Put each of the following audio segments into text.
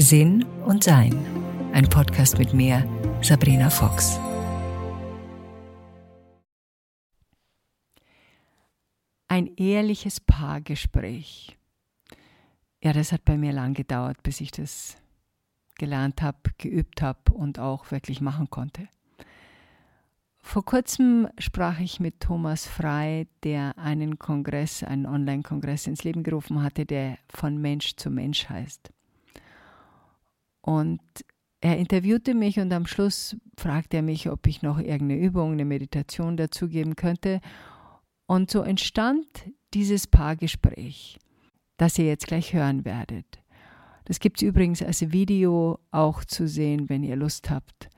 Sinn und Sein. Ein Podcast mit mir, Sabrina Fox. Ein ehrliches Paargespräch. Ja, das hat bei mir lang gedauert, bis ich das gelernt habe, geübt habe und auch wirklich machen konnte. Vor kurzem sprach ich mit Thomas Frei, der einen Kongress, einen Online-Kongress ins Leben gerufen hatte, der von Mensch zu Mensch heißt. Und er interviewte mich und am Schluss fragte er mich, ob ich noch irgendeine Übung, eine Meditation dazugeben könnte. Und so entstand dieses Paargespräch, das ihr jetzt gleich hören werdet. Das gibt es übrigens als Video auch zu sehen, wenn ihr Lust habt,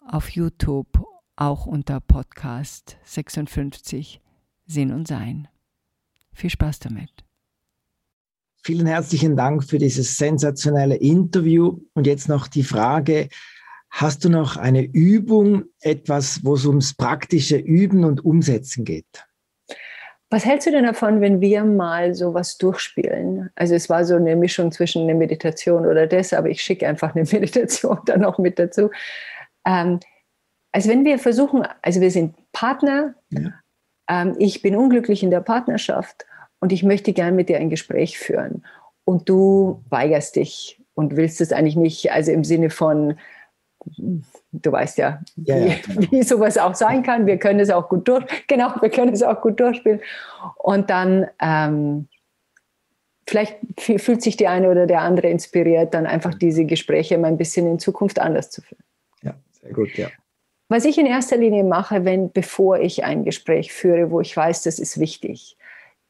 auf YouTube, auch unter Podcast 56 Sinn und Sein. Viel Spaß damit. Vielen herzlichen Dank für dieses sensationelle Interview. Und jetzt noch die Frage, hast du noch eine Übung, etwas, wo es ums praktische Üben und Umsetzen geht? Was hältst du denn davon, wenn wir mal sowas durchspielen? Also es war so eine Mischung zwischen einer Meditation oder das, aber ich schicke einfach eine Meditation dann noch mit dazu. Ähm, also wenn wir versuchen, also wir sind Partner, ja. ähm, ich bin unglücklich in der Partnerschaft und ich möchte gern mit dir ein Gespräch führen. Und du weigerst dich und willst es eigentlich nicht, also im Sinne von, du weißt ja, ja, ja wie, wie, sowas auch sein kann. Wir können es auch gut durch, genau, wir können es auch gut durchspielen. Und dann ähm, vielleicht fühlt sich die eine oder der andere inspiriert, dann einfach diese Gespräche mal ein bisschen in Zukunft anders zu führen. Ja, sehr gut, ja. Was ich in erster Linie mache, wenn, bevor ich ein Gespräch führe, wo ich weiß, das ist wichtig,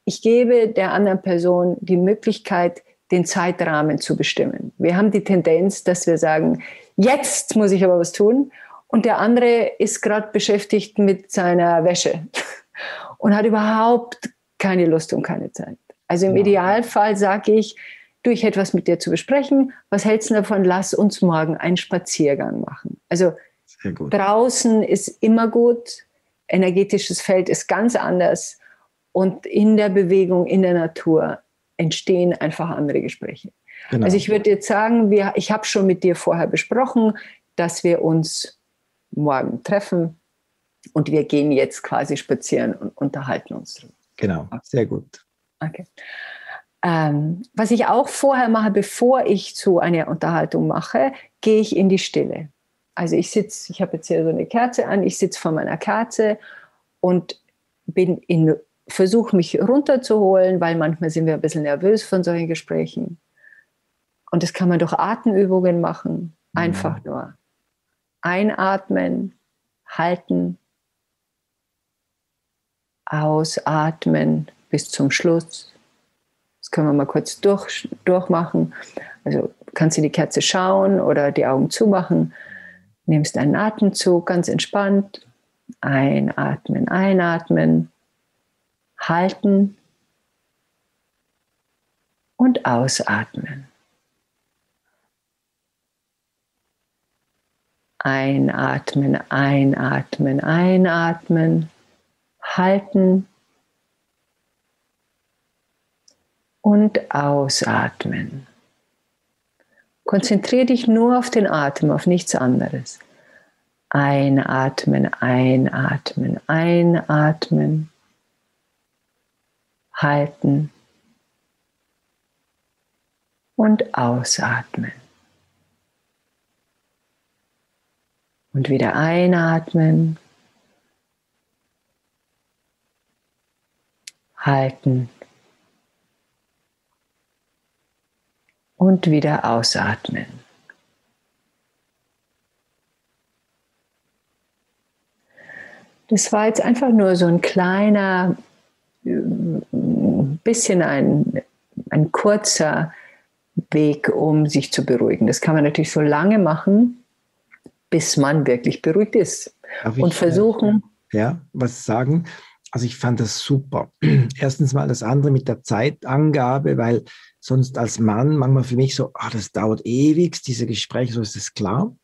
ich gebe der anderen Person die Möglichkeit, den Zeitrahmen zu bestimmen. Wir haben die Tendenz, dass wir sagen, jetzt muss ich aber was tun. Und der andere ist gerade beschäftigt mit seiner Wäsche und hat überhaupt keine Lust und keine Zeit. Also im ja. Idealfall sage ich, du, ich hätte was mit dir zu besprechen. Was hältst du davon? Lass uns morgen einen Spaziergang machen. Also draußen ist immer gut. Energetisches Feld ist ganz anders. Und in der Bewegung, in der Natur entstehen einfach andere Gespräche. Genau. Also ich würde jetzt sagen, wir, ich habe schon mit dir vorher besprochen, dass wir uns morgen treffen und wir gehen jetzt quasi spazieren und unterhalten uns drüber. Genau, sehr gut. Okay. Ähm, was ich auch vorher mache, bevor ich zu einer Unterhaltung mache, gehe ich in die Stille. Also ich sitze, ich habe jetzt hier so eine Kerze an, ich sitze vor meiner Kerze und bin in versuche mich runterzuholen, weil manchmal sind wir ein bisschen nervös von solchen Gesprächen. Und das kann man durch Atemübungen machen. Einfach ja. nur einatmen, halten, ausatmen bis zum Schluss. Das können wir mal kurz durch, durchmachen. Also kannst du die Kerze schauen oder die Augen zumachen. Nimmst einen Atemzug ganz entspannt. Einatmen, einatmen halten und ausatmen. Einatmen, einatmen, einatmen, halten und ausatmen. Konzentriere dich nur auf den Atem, auf nichts anderes. Einatmen, einatmen, einatmen halten und ausatmen. Und wieder einatmen, halten und wieder ausatmen. Das war jetzt einfach nur so ein kleiner ein bisschen ein, ein kurzer Weg, um sich zu beruhigen. Das kann man natürlich so lange machen, bis man wirklich beruhigt ist. und versuchen. Ja, was sagen? Also ich fand das super. Erstens mal das andere mit der Zeitangabe, weil sonst als Mann manchmal für mich so, ah, das dauert ewig, diese Gespräche, so ist das klar.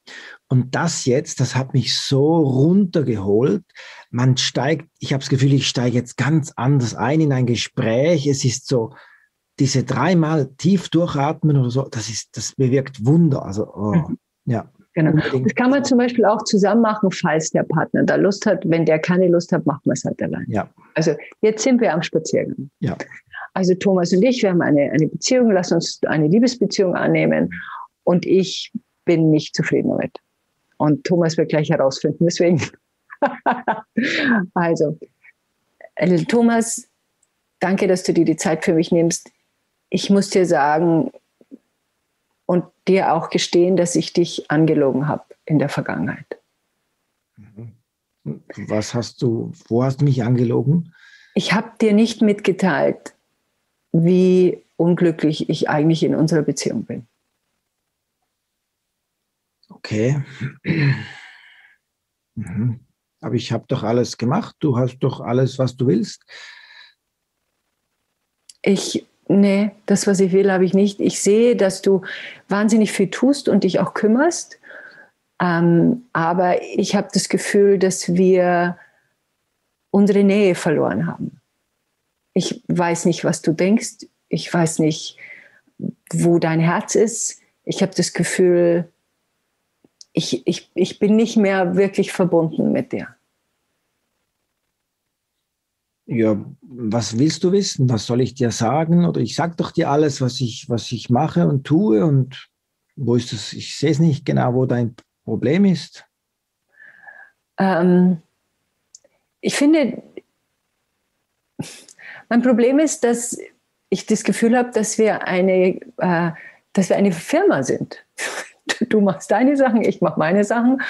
Und das jetzt, das hat mich so runtergeholt. Man steigt, ich habe das Gefühl, ich steige jetzt ganz anders ein in ein Gespräch. Es ist so diese dreimal tief durchatmen oder so, das ist, das bewirkt Wunder. Also, oh, mhm. ja. Genau. Das kann man zum Beispiel auch zusammen machen, falls der Partner da Lust hat. Wenn der keine Lust hat, macht man es halt allein. Ja. Also jetzt sind wir am Spaziergang. Ja. Also Thomas und ich, wir haben eine, eine Beziehung, lass uns eine Liebesbeziehung annehmen. Und ich bin nicht zufrieden damit. Und Thomas wird gleich herausfinden, deswegen. also, Thomas, danke, dass du dir die Zeit für mich nimmst. Ich muss dir sagen, und dir auch gestehen, dass ich dich angelogen habe in der Vergangenheit. Mhm. Was hast du, wo hast du mich angelogen? Ich habe dir nicht mitgeteilt, wie unglücklich ich eigentlich in unserer Beziehung bin. Okay. Mhm. Aber ich habe doch alles gemacht. Du hast doch alles, was du willst. Ich nee, das, was ich will, habe ich nicht. Ich sehe, dass du wahnsinnig viel tust und dich auch kümmerst. Ähm, aber ich habe das Gefühl, dass wir unsere Nähe verloren haben. Ich weiß nicht, was du denkst. Ich weiß nicht, wo dein Herz ist. Ich habe das Gefühl, ich, ich, ich bin nicht mehr wirklich verbunden mit dir. ja, was willst du wissen? Was soll ich dir sagen? Oder ich sage doch dir alles, was ich, was ich mache und tue. Und wo ist das? Ich sehe es nicht genau, wo dein Problem ist. Ähm, ich finde, mein Problem ist, dass ich das Gefühl habe, dass wir eine, äh, dass wir eine Firma sind. du machst deine Sachen, ich mache meine Sachen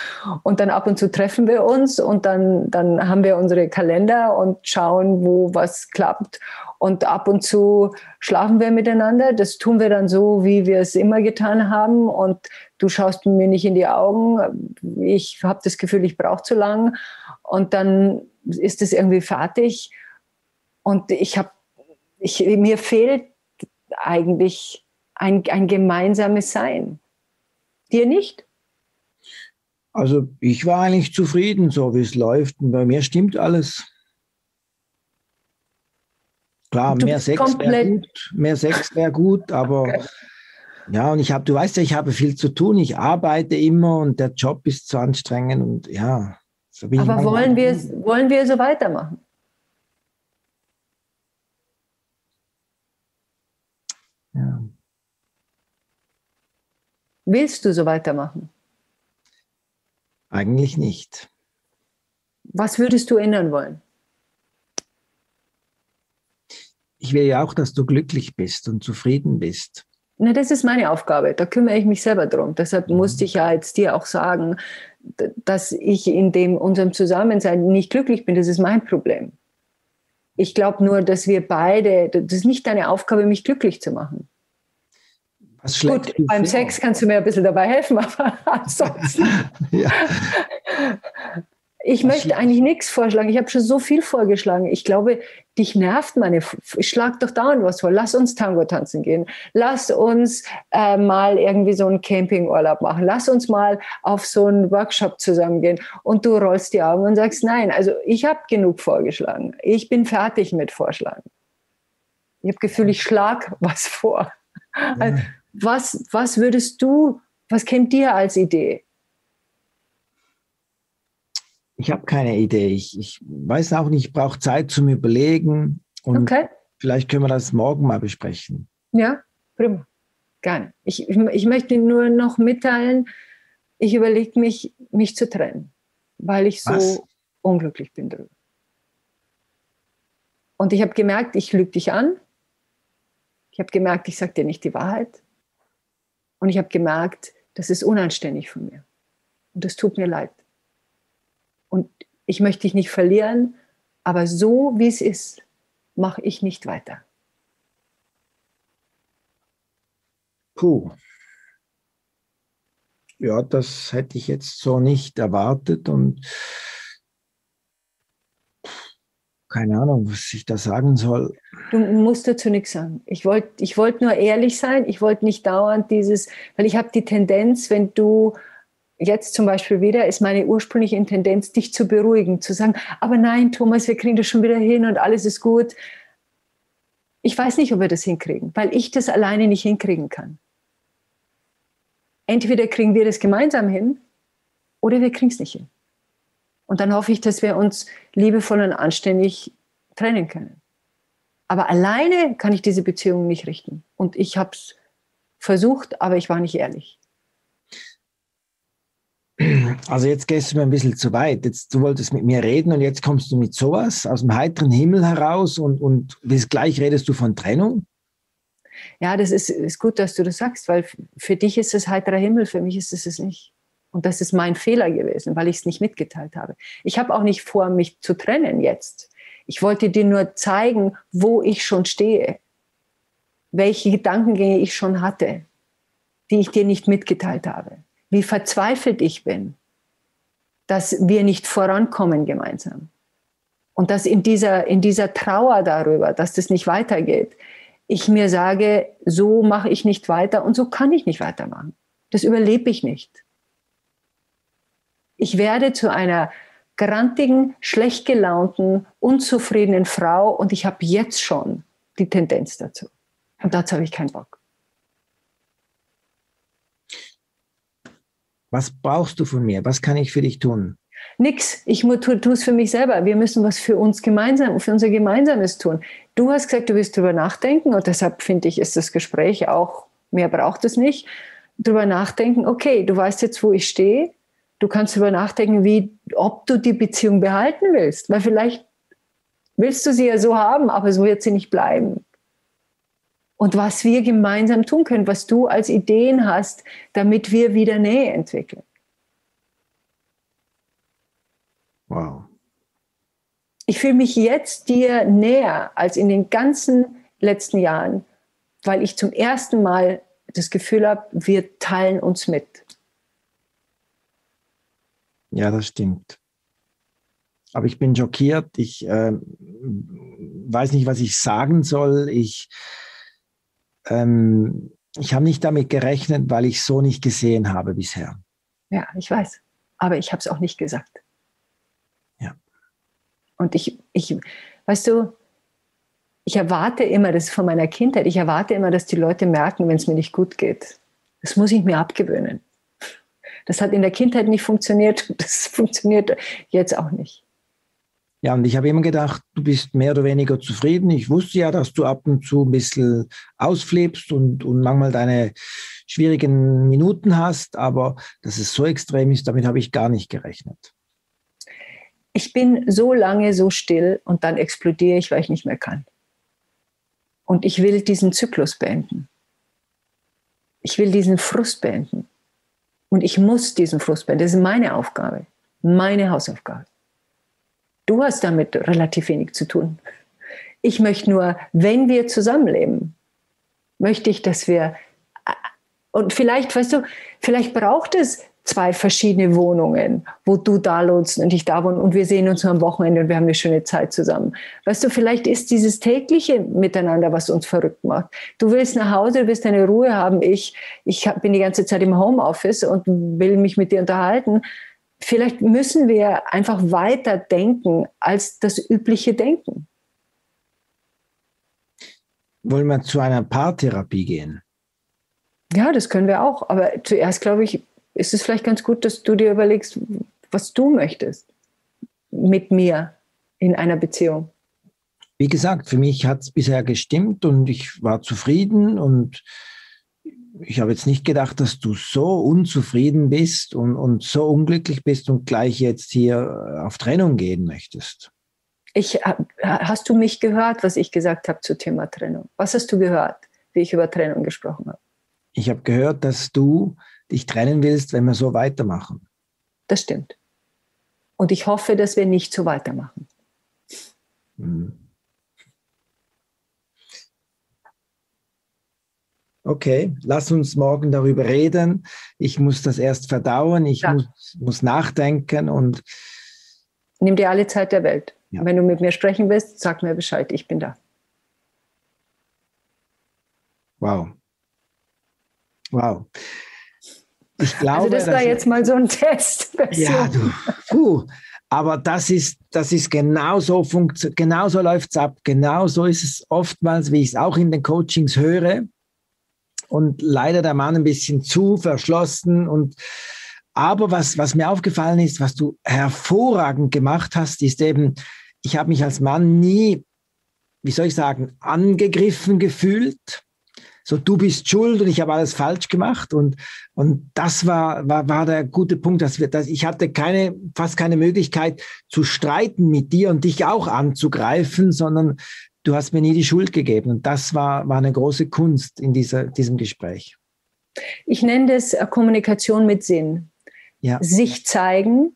und dann ab und zu treffen wir uns und dann, dann haben wir unsere Kalender und schauen, wo was klappt und ab und zu schlafen wir miteinander. Das tun wir dann so, wie wir es immer getan haben und du schaust mir nicht in die Augen. Ich habe das Gefühl, ich brauche zu lang und dann ist es irgendwie fertig und ich habe, ich, mir fehlt eigentlich ein, ein gemeinsames Sein. Dir nicht? Also ich war eigentlich zufrieden, so wie es läuft. Und bei mir stimmt alles. Klar, mehr Sex wäre gut, mehr Sex wäre gut, aber okay. ja, und ich habe, du weißt ja, ich habe viel zu tun, ich arbeite immer und der Job ist zu anstrengend und ja. So aber wollen wir, wollen wir so weitermachen? Willst du so weitermachen? Eigentlich nicht. Was würdest du ändern wollen? Ich will ja auch, dass du glücklich bist und zufrieden bist. Na, das ist meine Aufgabe. Da kümmere ich mich selber drum. Deshalb mhm. musste ich ja jetzt dir auch sagen, dass ich in dem unserem Zusammensein nicht glücklich bin. Das ist mein Problem. Ich glaube nur, dass wir beide, das ist nicht deine Aufgabe, mich glücklich zu machen. Gut, beim? Sex kannst du mir ein bisschen dabei helfen, aber ansonsten. ja. Ich möchte eigentlich nichts vorschlagen. Ich habe schon so viel vorgeschlagen. Ich glaube, dich nervt meine. Ich schlag doch dauernd was vor. Lass uns Tango tanzen gehen. Lass uns äh, mal irgendwie so einen Campingurlaub machen. Lass uns mal auf so einen Workshop zusammengehen. Und du rollst die Augen und sagst, nein, also ich habe genug vorgeschlagen. Ich bin fertig mit Vorschlagen. Ich habe Gefühl, ich schlag was vor. Also, was, was würdest du, was kennt dir als Idee? Ich habe keine Idee. Ich, ich weiß auch nicht, ich brauche Zeit zum Überlegen. Und okay. vielleicht können wir das morgen mal besprechen. Ja, prima. Gerne. Ich, ich, ich möchte nur noch mitteilen, ich überlege mich, mich zu trennen, weil ich so Was? unglücklich bin darüber. Und ich habe gemerkt, ich lüge dich an. Ich habe gemerkt, ich sage dir nicht die Wahrheit. Und ich habe gemerkt, das ist unanständig von mir. Und das tut mir leid. Und ich möchte dich nicht verlieren, aber so wie es ist, mache ich nicht weiter. Puh. Ja, das hätte ich jetzt so nicht erwartet und keine Ahnung, was ich da sagen soll. Du musst dazu nichts sagen. Ich wollte ich wollt nur ehrlich sein. Ich wollte nicht dauernd dieses, weil ich habe die Tendenz, wenn du jetzt zum Beispiel wieder, ist meine ursprüngliche Tendenz, dich zu beruhigen, zu sagen, aber nein, Thomas, wir kriegen das schon wieder hin und alles ist gut. Ich weiß nicht, ob wir das hinkriegen, weil ich das alleine nicht hinkriegen kann. Entweder kriegen wir das gemeinsam hin oder wir kriegen es nicht hin. Und dann hoffe ich, dass wir uns liebevoll und anständig trennen können. Aber alleine kann ich diese Beziehung nicht richten. Und ich habe es versucht, aber ich war nicht ehrlich. Also jetzt gehst du mir ein bisschen zu weit. Jetzt, du wolltest mit mir reden und jetzt kommst du mit sowas aus dem heiteren Himmel heraus und, und bis gleich redest du von Trennung? Ja, das ist, ist gut, dass du das sagst, weil für dich ist es heiterer Himmel, für mich ist es es nicht. Und das ist mein Fehler gewesen, weil ich es nicht mitgeteilt habe. Ich habe auch nicht vor, mich zu trennen jetzt. Ich wollte dir nur zeigen, wo ich schon stehe, welche Gedankengänge ich schon hatte, die ich dir nicht mitgeteilt habe, wie verzweifelt ich bin, dass wir nicht vorankommen gemeinsam. Und dass in dieser, in dieser Trauer darüber, dass das nicht weitergeht, ich mir sage, so mache ich nicht weiter und so kann ich nicht weitermachen. Das überlebe ich nicht. Ich werde zu einer grantigen, schlecht gelaunten, unzufriedenen Frau und ich habe jetzt schon die Tendenz dazu. Und dazu habe ich keinen Bock. Was brauchst du von mir? Was kann ich für dich tun? Nix. Ich tue es für mich selber. Wir müssen was für uns gemeinsam, für unser Gemeinsames tun. Du hast gesagt, du willst drüber nachdenken und deshalb finde ich, ist das Gespräch auch, mehr braucht es nicht. Drüber nachdenken, okay, du weißt jetzt, wo ich stehe. Du kannst darüber nachdenken, wie, ob du die Beziehung behalten willst. Weil vielleicht willst du sie ja so haben, aber so wird sie nicht bleiben. Und was wir gemeinsam tun können, was du als Ideen hast, damit wir wieder Nähe entwickeln. Wow. Ich fühle mich jetzt dir näher als in den ganzen letzten Jahren, weil ich zum ersten Mal das Gefühl habe, wir teilen uns mit. Ja, das stimmt. Aber ich bin schockiert. Ich äh, weiß nicht, was ich sagen soll. Ich, ähm, ich habe nicht damit gerechnet, weil ich so nicht gesehen habe bisher. Ja, ich weiß. Aber ich habe es auch nicht gesagt. Ja. Und ich, ich, weißt du, ich erwarte immer, das ist von meiner Kindheit, ich erwarte immer, dass die Leute merken, wenn es mir nicht gut geht. Das muss ich mir abgewöhnen. Das hat in der Kindheit nicht funktioniert, das funktioniert jetzt auch nicht. Ja, und ich habe immer gedacht, du bist mehr oder weniger zufrieden. Ich wusste ja, dass du ab und zu ein bisschen ausflippst und, und manchmal deine schwierigen Minuten hast, aber dass es so extrem ist, damit habe ich gar nicht gerechnet. Ich bin so lange so still und dann explodiere ich, weil ich nicht mehr kann. Und ich will diesen Zyklus beenden. Ich will diesen Frust beenden. Und ich muss diesen Fluss beenden. Das ist meine Aufgabe, meine Hausaufgabe. Du hast damit relativ wenig zu tun. Ich möchte nur, wenn wir zusammenleben, möchte ich, dass wir, und vielleicht, weißt du, vielleicht braucht es zwei verschiedene Wohnungen, wo du da wohnst und ich da wohne und wir sehen uns nur am Wochenende und wir haben eine schöne Zeit zusammen. Weißt du, vielleicht ist dieses tägliche Miteinander, was uns verrückt macht. Du willst nach Hause, du willst deine Ruhe haben. Ich, ich bin die ganze Zeit im Homeoffice und will mich mit dir unterhalten. Vielleicht müssen wir einfach weiter denken als das übliche Denken. Wollen wir zu einer Paartherapie gehen? Ja, das können wir auch. Aber zuerst, glaube ich, ist es vielleicht ganz gut, dass du dir überlegst, was du möchtest mit mir in einer Beziehung. Wie gesagt, für mich hat es bisher gestimmt und ich war zufrieden und ich habe jetzt nicht gedacht, dass du so unzufrieden bist und, und so unglücklich bist und gleich jetzt hier auf Trennung gehen möchtest. Ich, hast du mich gehört, was ich gesagt habe zu Thema Trennung? Was hast du gehört, wie ich über Trennung gesprochen habe? Ich habe gehört, dass du dich trennen willst, wenn wir so weitermachen. Das stimmt. Und ich hoffe, dass wir nicht so weitermachen. Hm. Okay, lass uns morgen darüber reden. Ich muss das erst verdauen, ich ja. muss, muss, nachdenken und. Nimm dir alle Zeit der Welt. Ja. Wenn du mit mir sprechen willst, sag mir Bescheid, ich bin da. Wow. Wow. Ich glaube, also das war jetzt mal so ein Test. Ja, du, puh. Aber das ist, das ist genau so, genau so läuft es ab. Genau so ist es oftmals, wie ich es auch in den Coachings höre. Und leider der Mann ein bisschen zu verschlossen. Und aber was, was mir aufgefallen ist, was du hervorragend gemacht hast, ist eben, ich habe mich als Mann nie, wie soll ich sagen, angegriffen gefühlt so du bist schuld und ich habe alles falsch gemacht. Und, und das war, war, war der gute Punkt, dass wir, dass ich hatte keine, fast keine Möglichkeit zu streiten mit dir und dich auch anzugreifen, sondern du hast mir nie die Schuld gegeben. Und das war, war eine große Kunst in dieser, diesem Gespräch. Ich nenne das äh, Kommunikation mit Sinn. Ja. Sich zeigen,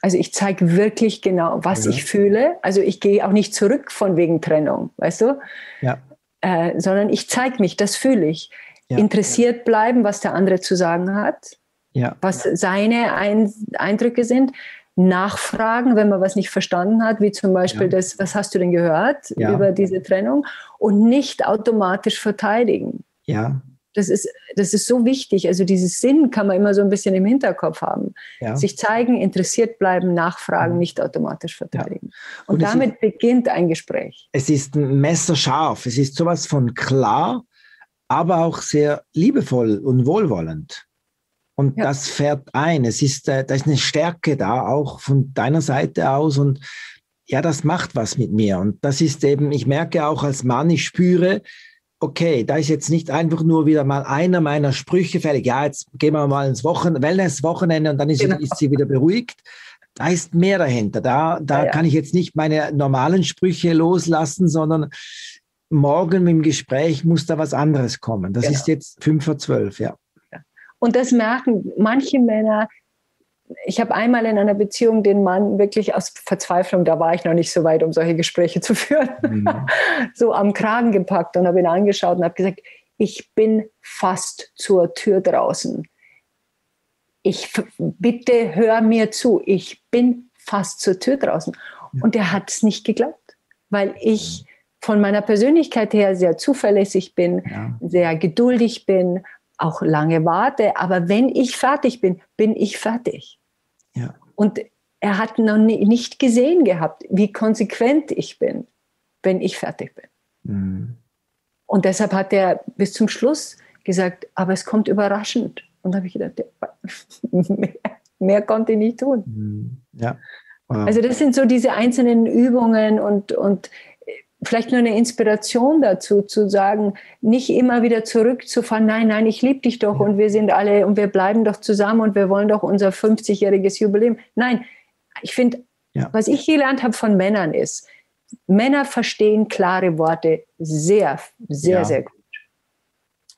also ich zeige wirklich genau, was ja. ich fühle. Also ich gehe auch nicht zurück von wegen Trennung, weißt du? Ja. Äh, sondern ich zeige mich, das fühle ich. Ja. Interessiert bleiben, was der andere zu sagen hat, ja. was seine Ein Eindrücke sind. Nachfragen, wenn man was nicht verstanden hat, wie zum Beispiel ja. das, was hast du denn gehört über diese Trennung? Und nicht automatisch verteidigen. Ja. Das ist, das ist so wichtig. Also dieses Sinn kann man immer so ein bisschen im Hinterkopf haben. Ja. Sich zeigen, interessiert bleiben, nachfragen, mhm. nicht automatisch verteidigen. Ja. Und, Und damit ist, beginnt ein Gespräch. Es ist messerscharf. Es ist sowas von klar, aber auch sehr liebevoll und wohlwollend. Und ja. das fährt ein. Es ist, äh, da ist eine Stärke da, auch von deiner Seite aus. Und ja, das macht was mit mir. Und das ist eben, ich merke auch als Mann, ich spüre, okay, da ist jetzt nicht einfach nur wieder mal einer meiner Sprüche fällig. Ja, jetzt gehen wir mal ins Wochen Wellness-Wochenende und dann ist, genau. ist, sie wieder beruhigt. Da ist mehr dahinter. Da, da ja, ja. kann ich jetzt nicht meine normalen Sprüche loslassen, sondern morgen im Gespräch muss da was anderes kommen. Das genau. ist jetzt fünf vor zwölf, ja. Und das merken manche Männer, ich habe einmal in einer Beziehung den Mann wirklich aus Verzweiflung, da war ich noch nicht so weit, um solche Gespräche zu führen, mhm. so am Kragen gepackt und habe ihn angeschaut und habe gesagt, ich bin fast zur Tür draußen. Ich bitte hör mir zu, ich bin fast zur Tür draußen. Ja. Und er hat es nicht geglaubt, weil ich von meiner Persönlichkeit her sehr zuverlässig bin, ja. sehr geduldig bin, auch lange warte, aber wenn ich fertig bin, bin ich fertig. Ja. Und er hat noch nicht gesehen gehabt, wie konsequent ich bin, wenn ich fertig bin. Mhm. Und deshalb hat er bis zum Schluss gesagt, aber es kommt überraschend. Und da habe ich gedacht, mehr, mehr, konnte ich nicht tun. Mhm. Ja. Wow. Also das sind so diese einzelnen Übungen und, und vielleicht nur eine Inspiration dazu, zu sagen, nicht immer wieder zurückzufahren, nein, nein, ich liebe dich doch ja. und wir sind alle und wir bleiben doch zusammen und wir wollen doch unser 50-jähriges Jubiläum. Nein, ich finde, ja. was ich gelernt habe von Männern ist, Männer verstehen klare Worte sehr, sehr, ja. sehr gut.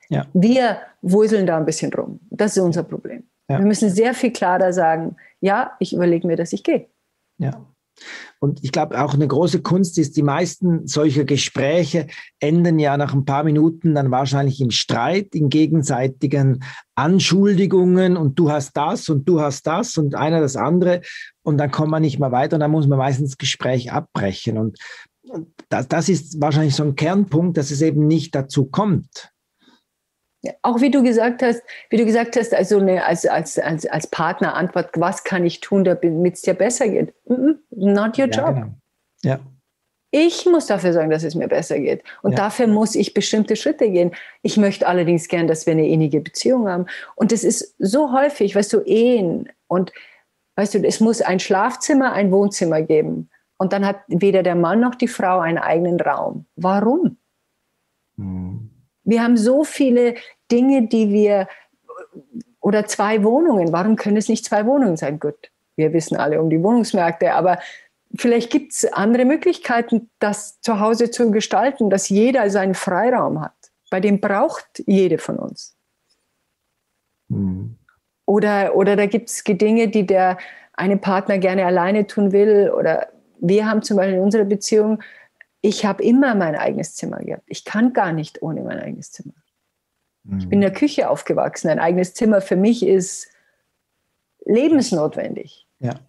Ja. Wir wuseln da ein bisschen rum. Das ist unser Problem. Wir müssen sehr viel klarer sagen, ja, ich überlege mir, dass ich gehe. Ja. Und ich glaube, auch eine große Kunst ist, die meisten solcher Gespräche enden ja nach ein paar Minuten dann wahrscheinlich im Streit, in gegenseitigen Anschuldigungen und du hast das und du hast das und einer das andere und dann kommt man nicht mehr weiter und dann muss man meistens das Gespräch abbrechen. Und das, das ist wahrscheinlich so ein Kernpunkt, dass es eben nicht dazu kommt auch wie du gesagt hast, wie du gesagt hast, also eine, als, als, als, als Partner Antwort, was kann ich tun, damit es dir besser geht? Not your job. Genau. Ja. Ich muss dafür sorgen, dass es mir besser geht. Und ja. dafür muss ich bestimmte Schritte gehen. Ich möchte allerdings gern, dass wir eine innige Beziehung haben. Und das ist so häufig, weißt du, Ehen. Und weißt du, es muss ein Schlafzimmer, ein Wohnzimmer geben. Und dann hat weder der Mann noch die Frau einen eigenen Raum. Warum? Mhm. Wir haben so viele Dinge, die wir, oder zwei Wohnungen. Warum können es nicht zwei Wohnungen sein? Gut, wir wissen alle um die Wohnungsmärkte, aber vielleicht gibt es andere Möglichkeiten, das zu Hause zu gestalten, dass jeder seinen Freiraum hat. Bei dem braucht jede von uns. Mhm. Oder, oder da gibt es Dinge, die der eine Partner gerne alleine tun will. Oder wir haben zum Beispiel in unserer Beziehung ich habe immer mein eigenes Zimmer gehabt. Ich kann gar nicht ohne mein eigenes Zimmer. Mhm. Ich bin in der Küche aufgewachsen. Ein eigenes Zimmer für mich ist lebensnotwendig. Ja.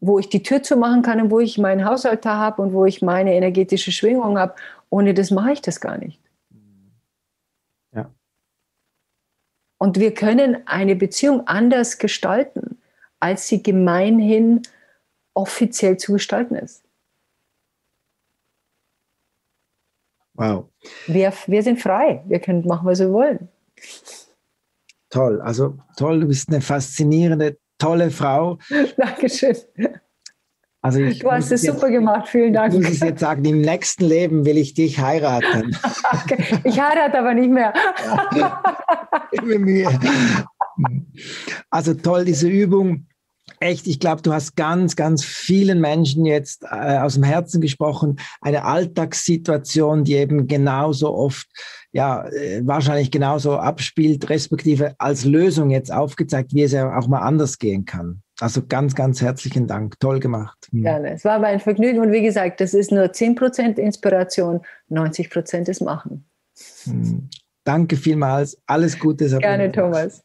Wo ich die Tür zumachen kann und wo ich meinen Haushalt habe und wo ich meine energetische Schwingung habe. Ohne das mache ich das gar nicht. Ja. Und wir können eine Beziehung anders gestalten, als sie gemeinhin offiziell zu gestalten ist. Wow. Wir, wir sind frei. Wir können machen, was wir wollen. Toll. Also toll, du bist eine faszinierende, tolle Frau. Dankeschön. Also ich du hast es super gemacht, vielen Dank. Ich muss es jetzt sagen, im nächsten Leben will ich dich heiraten. ich heirate aber nicht mehr. also toll, diese Übung. Echt, ich glaube, du hast ganz, ganz vielen Menschen jetzt äh, aus dem Herzen gesprochen. Eine Alltagssituation, die eben genauso oft, ja, äh, wahrscheinlich genauso abspielt, respektive als Lösung jetzt aufgezeigt, wie es ja auch mal anders gehen kann. Also ganz, ganz herzlichen Dank. Toll gemacht. Hm. Gerne. Es war aber ein Vergnügen und wie gesagt, das ist nur 10% Inspiration, 90% ist Machen. Hm. Danke vielmals. Alles Gute. Sabrina. Gerne, Thomas.